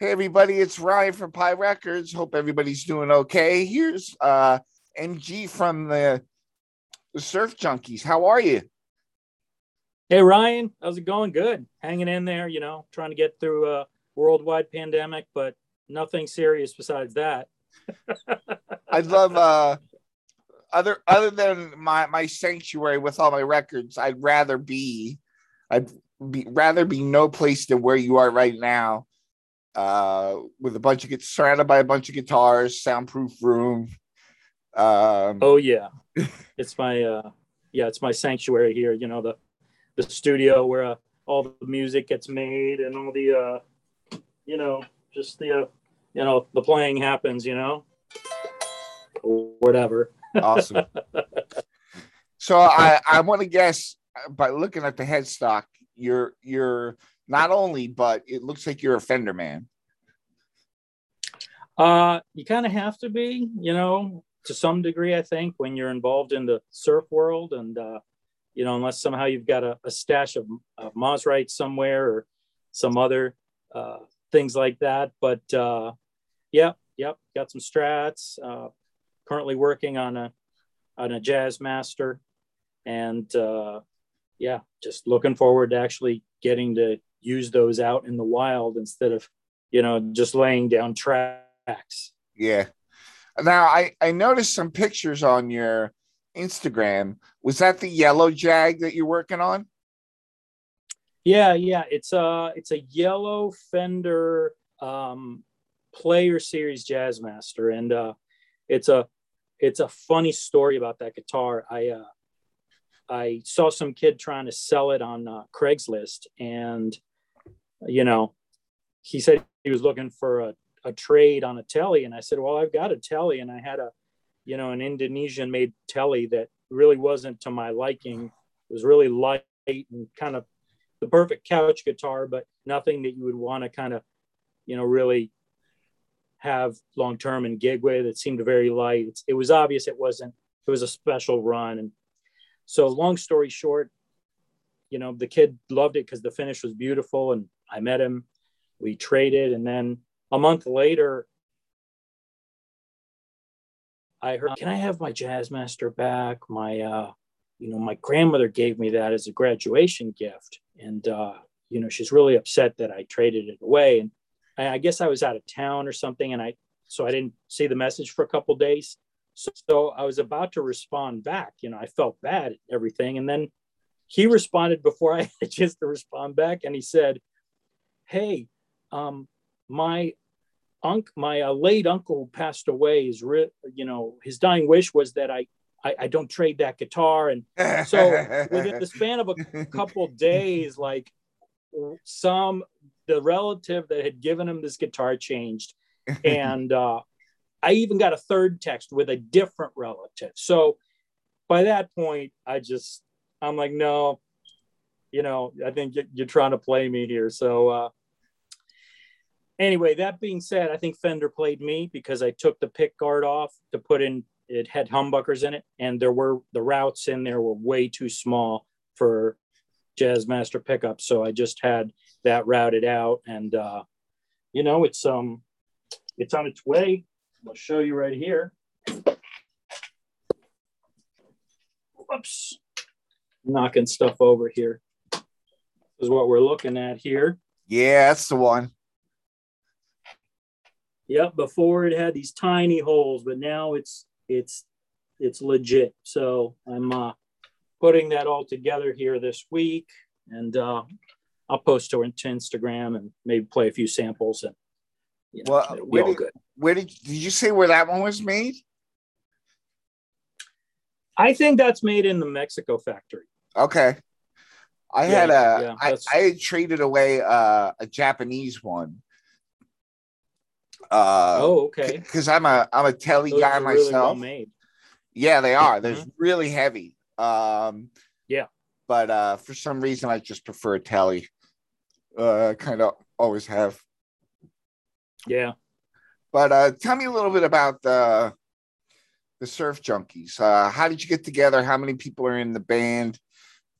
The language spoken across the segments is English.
Hey everybody, it's Ryan from Pie Records. Hope everybody's doing okay. Here's uh MG from the, the Surf Junkies. How are you? Hey Ryan, how's it going? Good. Hanging in there, you know, trying to get through a worldwide pandemic, but nothing serious besides that. I'd love uh other other than my my sanctuary with all my records, I'd rather be I'd be rather be no place than where you are right now uh, with a bunch of surrounded by a bunch of guitars, soundproof room. Um, oh yeah, it's my uh, yeah, it's my sanctuary here. You know the the studio where uh, all the music gets made and all the uh, you know just the uh, you know the playing happens. You know, whatever. awesome. So I I want to guess by looking at the headstock, you're you're not only, but it looks like you're a fender man. Uh, you kind of have to be, you know, to some degree, I think, when you're involved in the surf world and, uh, you know, unless somehow you've got a, a stash of, of Mosrite somewhere or some other uh, things like that. But uh, yeah, yep, got some strats. Uh, currently working on a on a jazz master, and uh, yeah, just looking forward to actually getting to use those out in the wild instead of you know just laying down tracks. Yeah. Now i i noticed some pictures on your instagram. Was that the yellow jag that you're working on? Yeah yeah. It's a it's a yellow fender um player series jazzmaster. And uh it's a it's a funny story about that guitar. I uh I saw some kid trying to sell it on uh, Craigslist, and you know, he said he was looking for a, a trade on a telly, and I said, well, I've got a telly, and I had a, you know, an Indonesian made telly that really wasn't to my liking. It was really light and kind of the perfect couch guitar, but nothing that you would want to kind of, you know, really have long term and gig with. It seemed very light. It's, it was obvious it wasn't. It was a special run, and so, long story short, you know, the kid loved it because the finish was beautiful. And I met him, we traded. And then a month later, I heard, can I have my Jazzmaster back? My, uh, you know, my grandmother gave me that as a graduation gift. And, uh, you know, she's really upset that I traded it away. And I, I guess I was out of town or something. And I, so I didn't see the message for a couple days. So, so I was about to respond back. You know, I felt bad at everything. And then he responded before I had a chance to respond back. And he said, Hey, um, my uncle, my uh, late uncle passed away. Is re- you know, his dying wish was that I, I, I don't trade that guitar. And so within the span of a couple days, like some the relative that had given him this guitar changed, and uh, I even got a third text with a different relative. So by that point, I just, I'm like, no, you know, I think you're trying to play me here. So, uh, anyway, that being said, I think Fender played me because I took the pick guard off to put in, it had humbuckers in it, and there were the routes in there were way too small for Jazzmaster pickups. So I just had that routed out, and uh, you know, it's um, it's on its way. I'll show you right here. Whoops. Knocking stuff over here. This is what we're looking at here. Yeah, that's the one. Yep, before it had these tiny holes, but now it's it's it's legit. So I'm uh, putting that all together here this week, and uh, I'll post to, to Instagram and maybe play a few samples and you know, well, where did, where did did you say where that one was made? I think that's made in the Mexico factory. Okay. I yeah, had a yeah, I, I had traded away uh, a Japanese one. Uh, oh, okay. Because I'm a I'm a telly Those guy myself. Really well yeah, they are. They're mm-hmm. really heavy. Um, yeah. But uh, for some reason, I just prefer a telly. Uh, kind of always have. Yeah. But uh, tell me a little bit about the the Surf Junkies. Uh, how did you get together? How many people are in the band?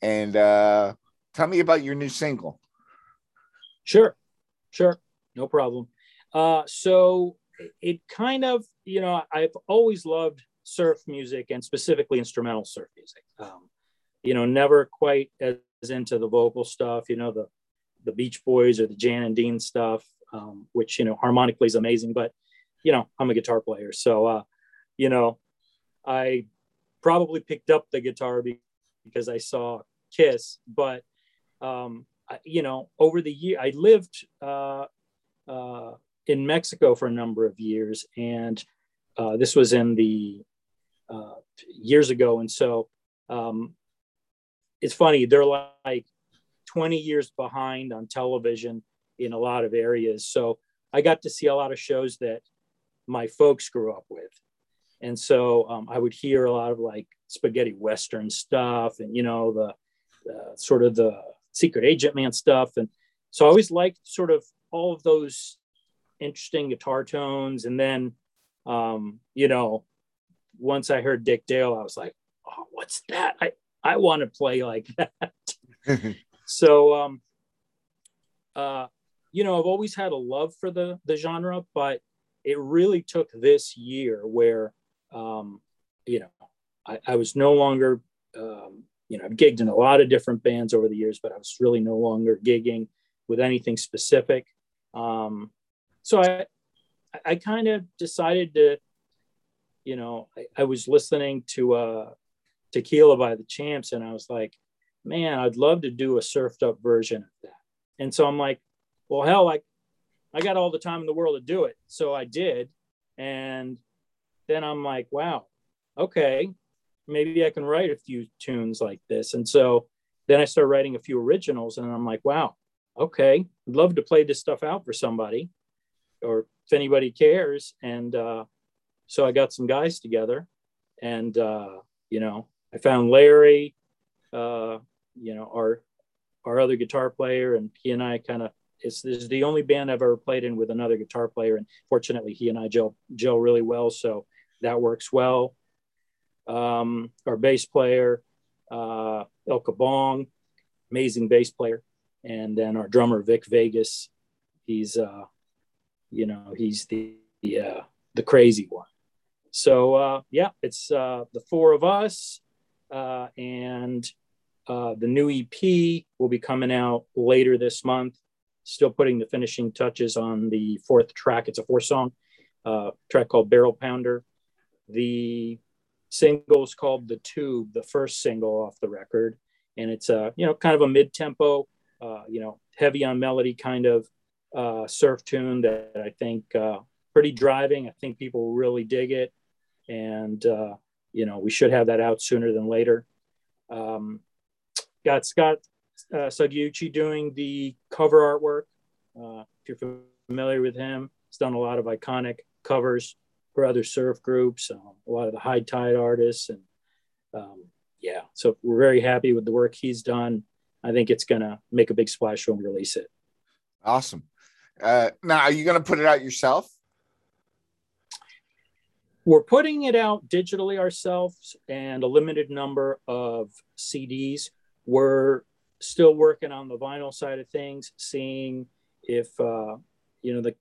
And uh, tell me about your new single. Sure, sure, no problem. Uh, so it kind of, you know, I've always loved surf music and specifically instrumental surf music. Um, you know, never quite as into the vocal stuff, you know, the, the Beach Boys or the Jan and Dean stuff, um, which, you know, harmonically is amazing, but, you know, I'm a guitar player. So, uh, you know, I probably picked up the guitar because I saw Kiss, but, um, I, you know, over the year, I lived uh, uh, in Mexico for a number of years, and uh, this was in the uh, years ago. And so um, it's funny, they're like 20 years behind on television in a lot of areas. So I got to see a lot of shows that my folks grew up with. And so um, I would hear a lot of like spaghetti western stuff and, you know, the uh, sort of the secret agent man stuff. And so I always liked sort of all of those interesting guitar tones. And then, um, you know, once I heard Dick Dale, I was like, oh, what's that? I, I want to play like that. so, um, uh, you know, I've always had a love for the, the genre, but it really took this year where, um, you know, I, I was no longer, um, you know, I've gigged in a lot of different bands over the years, but I was really no longer gigging with anything specific. Um, so I, I kind of decided to, you know, I, I was listening to uh, Tequila by the Champs, and I was like, man, I'd love to do a surfed up version of that. And so I'm like, well, hell, like I got all the time in the world to do it. So I did. And then I'm like, wow, okay, maybe I can write a few tunes like this. And so then I started writing a few originals, and I'm like, wow, okay, I'd love to play this stuff out for somebody or if anybody cares. And uh, so I got some guys together, and uh, you know, I found Larry, uh, you know, our our other guitar player, and he and I kind of. It's this is the only band I've ever played in with another guitar player, and fortunately, he and I gel gel really well, so that works well. Um, our bass player, uh, El Cabong, amazing bass player, and then our drummer Vic Vegas, he's uh, you know he's the the, uh, the crazy one. So uh, yeah it's uh, the four of us uh, and uh, the new ep will be coming out later this month still putting the finishing touches on the fourth track it's a four song uh, track called barrel pounder the single is called the tube the first single off the record and it's a you know kind of a mid-tempo uh, you know heavy on melody kind of uh, surf tune that I think uh, pretty driving. I think people really dig it, and uh, you know we should have that out sooner than later. Um, got Scott uh, Sugiuchi doing the cover artwork. Uh, if you're familiar with him, he's done a lot of iconic covers for other surf groups, um, a lot of the high tide artists, and um, yeah, so we're very happy with the work he's done. I think it's going to make a big splash when we release it. Awesome. Uh, now, are you going to put it out yourself? We're putting it out digitally ourselves and a limited number of CDs. We're still working on the vinyl side of things, seeing if uh, you know the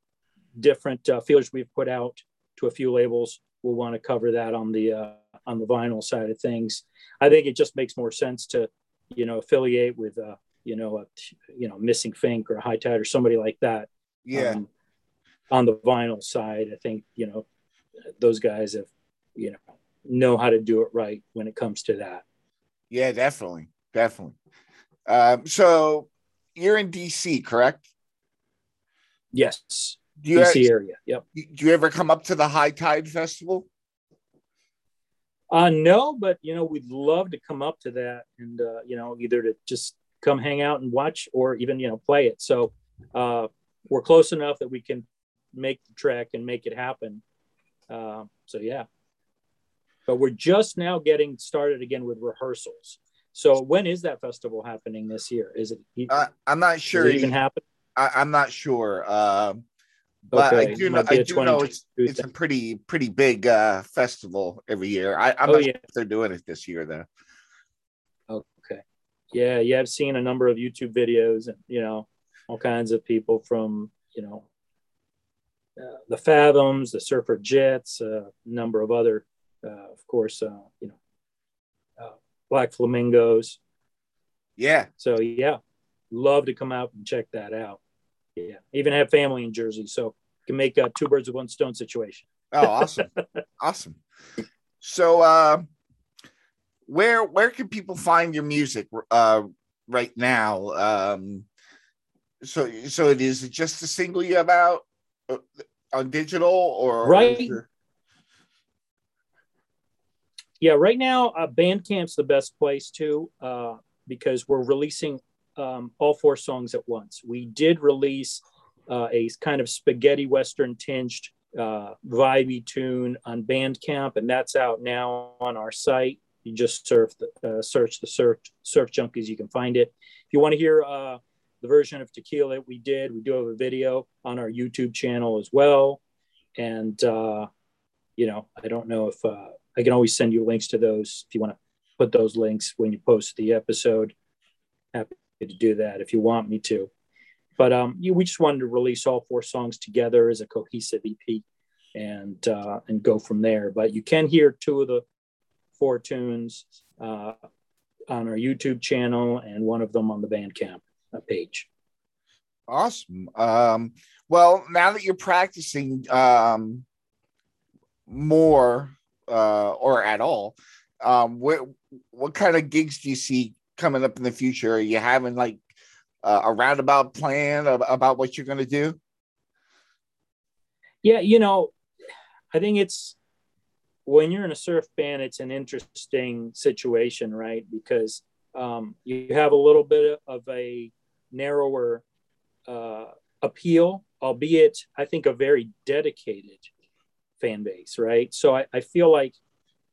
different uh, feelers we've put out to a few labels will want to cover that on the uh, on the vinyl side of things. I think it just makes more sense to you know affiliate with uh, you know a you know missing Fink or a high tide or somebody like that yeah. Um, on the vinyl side, I think, you know, those guys have, you know, know how to do it right when it comes to that. Yeah, definitely. Definitely. Um, so you're in DC, correct? Yes. Do you DC area. Yep. Do you ever come up to the High Tide Festival? Uh, no, but you know, we'd love to come up to that and uh, you know, either to just come hang out and watch or even, you know, play it. So uh we're close enough that we can make the trek and make it happen. Uh, so yeah, but we're just now getting started again with rehearsals. So when is that festival happening this year? Is it? Uh, I'm not sure. It even happen? I, am not sure. Uh, but okay. I do know. I do know it's it's a pretty pretty big uh, festival every year. I, I'm oh, not yeah. sure if they're doing it this year though. Okay. Yeah, yeah. I've seen a number of YouTube videos, and you know, all kinds of people from you know uh, the Fathoms, the Surfer Jets, a number of other, uh, of course, uh, you know, uh, Black Flamingos. Yeah. So yeah, love to come out and check that out. Yeah, even have family in Jersey, so can make a two birds with one stone situation. Oh, awesome, awesome. So, uh, where where can people find your music uh, right now? Um, so so it is just a single you have out uh, on digital or right. Yeah, right now uh, Bandcamp's the best place to uh, because we're releasing um, all four songs at once. We did release uh, a kind of spaghetti western tinged uh, vibey tune on Bandcamp, and that's out now on our site. You just surf the, uh, search the surf surf junkies, you can find it. If you want to hear uh, the version of Tequila we did, we do have a video on our YouTube channel as well. And uh, you know, I don't know if I can always send you links to those if you want to put those links when you post the episode. Happy to do that if you want me to. But um, you, we just wanted to release all four songs together as a cohesive EP and uh, and go from there. But you can hear two of the four tunes uh, on our YouTube channel and one of them on the Bandcamp uh, page. Awesome. Um, well, now that you're practicing um, more uh, or at all, um, what what kind of gigs do you see coming up in the future? Are you having like uh, a roundabout plan of, about what you're going to do? Yeah, you know, I think it's when you're in a surf band, it's an interesting situation, right? Because um, you have a little bit of a narrower uh, appeal, albeit I think a very dedicated fan base, right? So I, I feel like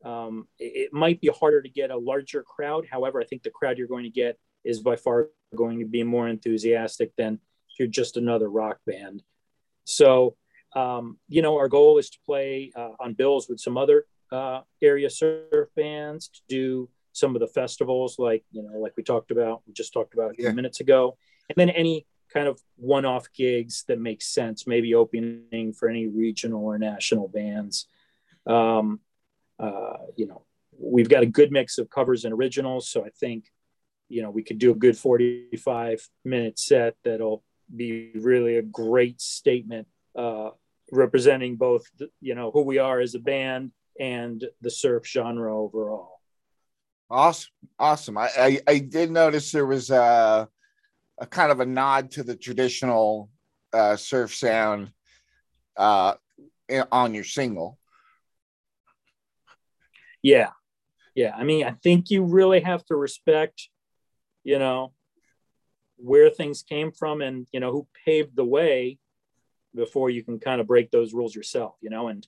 um, it, it, might be harder to get a larger crowd. However, I think the crowd you're going to get is by far going to be more enthusiastic than if you're just another rock band. So, um, you know, our goal is to play uh, on bills with some other uh, area surf bands to do some of the festivals, like you know, like we talked about, we just talked about a few yeah. minutes ago, and then any kind of one-off gigs that make sense, maybe opening for any regional or national bands. Um, uh, you know, we've got a good mix of covers and originals. So I think, you know, we could do a good 45 minute set that'll be really a great statement uh, representing both, you know, who we are as a band and the surf genre overall. Awesome. Awesome. I, I, I did notice there was a, a, kind of a nod to the traditional uh, surf sound uh, on your single. Yeah. Yeah. I mean, I think you really have to respect, you know, where things came from and, you know, who paved the way before you can kind of break those rules yourself, you know, and,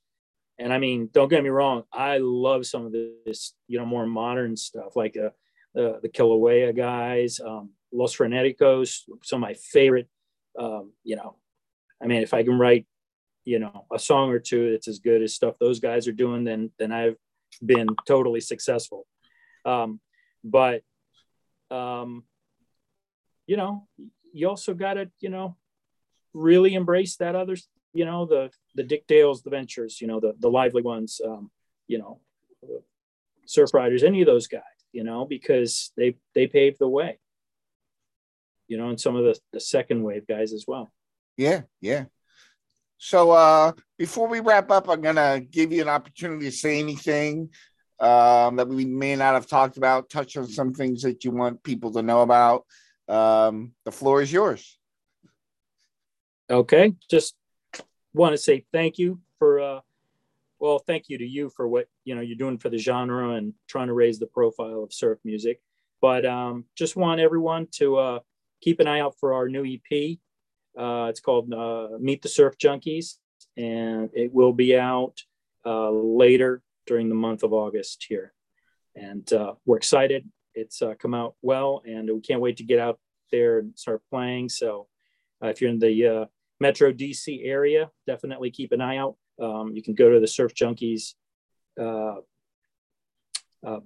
and I mean, don't get me wrong. I love some of this, you know, more modern stuff like uh, uh the Kilauea guys, um, Los Freneticos, some of my favorite, um, you know, I mean, if I can write, you know, a song or two that's as good as stuff those guys are doing, then then I've been totally successful. Um, but, um, you know, you also got to, you know, really embrace that other you know, the, the Dick Dales, the ventures, you know, the, the lively ones, um, you know, surf riders, any of those guys, you know, because they, they paved the way, you know, and some of the, the second wave guys as well. Yeah. Yeah. So uh, before we wrap up, I'm gonna give you an opportunity to say anything um, that we may not have talked about. Touch on some things that you want people to know about. Um, the floor is yours. Okay, just want to say thank you for. Uh, well, thank you to you for what you know you're doing for the genre and trying to raise the profile of surf music. But um, just want everyone to uh, keep an eye out for our new EP. Uh, it's called uh, Meet the Surf Junkies, and it will be out uh, later during the month of August here. And uh, we're excited. It's uh, come out well, and we can't wait to get out there and start playing. So uh, if you're in the Metro DC area, definitely keep an eye out. Um, you can go to the Surf Junkies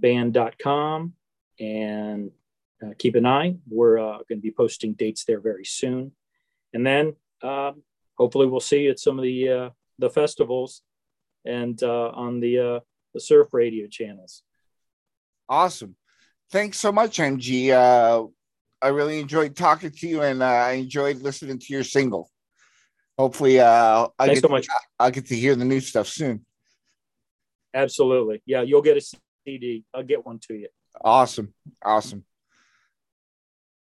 band.com and uh, keep an eye. We're uh, going to be posting dates there very soon. And then, um, hopefully we'll see you at some of the uh, the festivals and uh, on the uh, the surf radio channels. Awesome. Thanks so much, MG. Uh, I really enjoyed talking to you, and uh, I enjoyed listening to your single. Hopefully, uh, I Thanks get so much. To, I'll get to hear the new stuff soon. Absolutely. Yeah, you'll get a CD. I'll get one to you. Awesome. Awesome.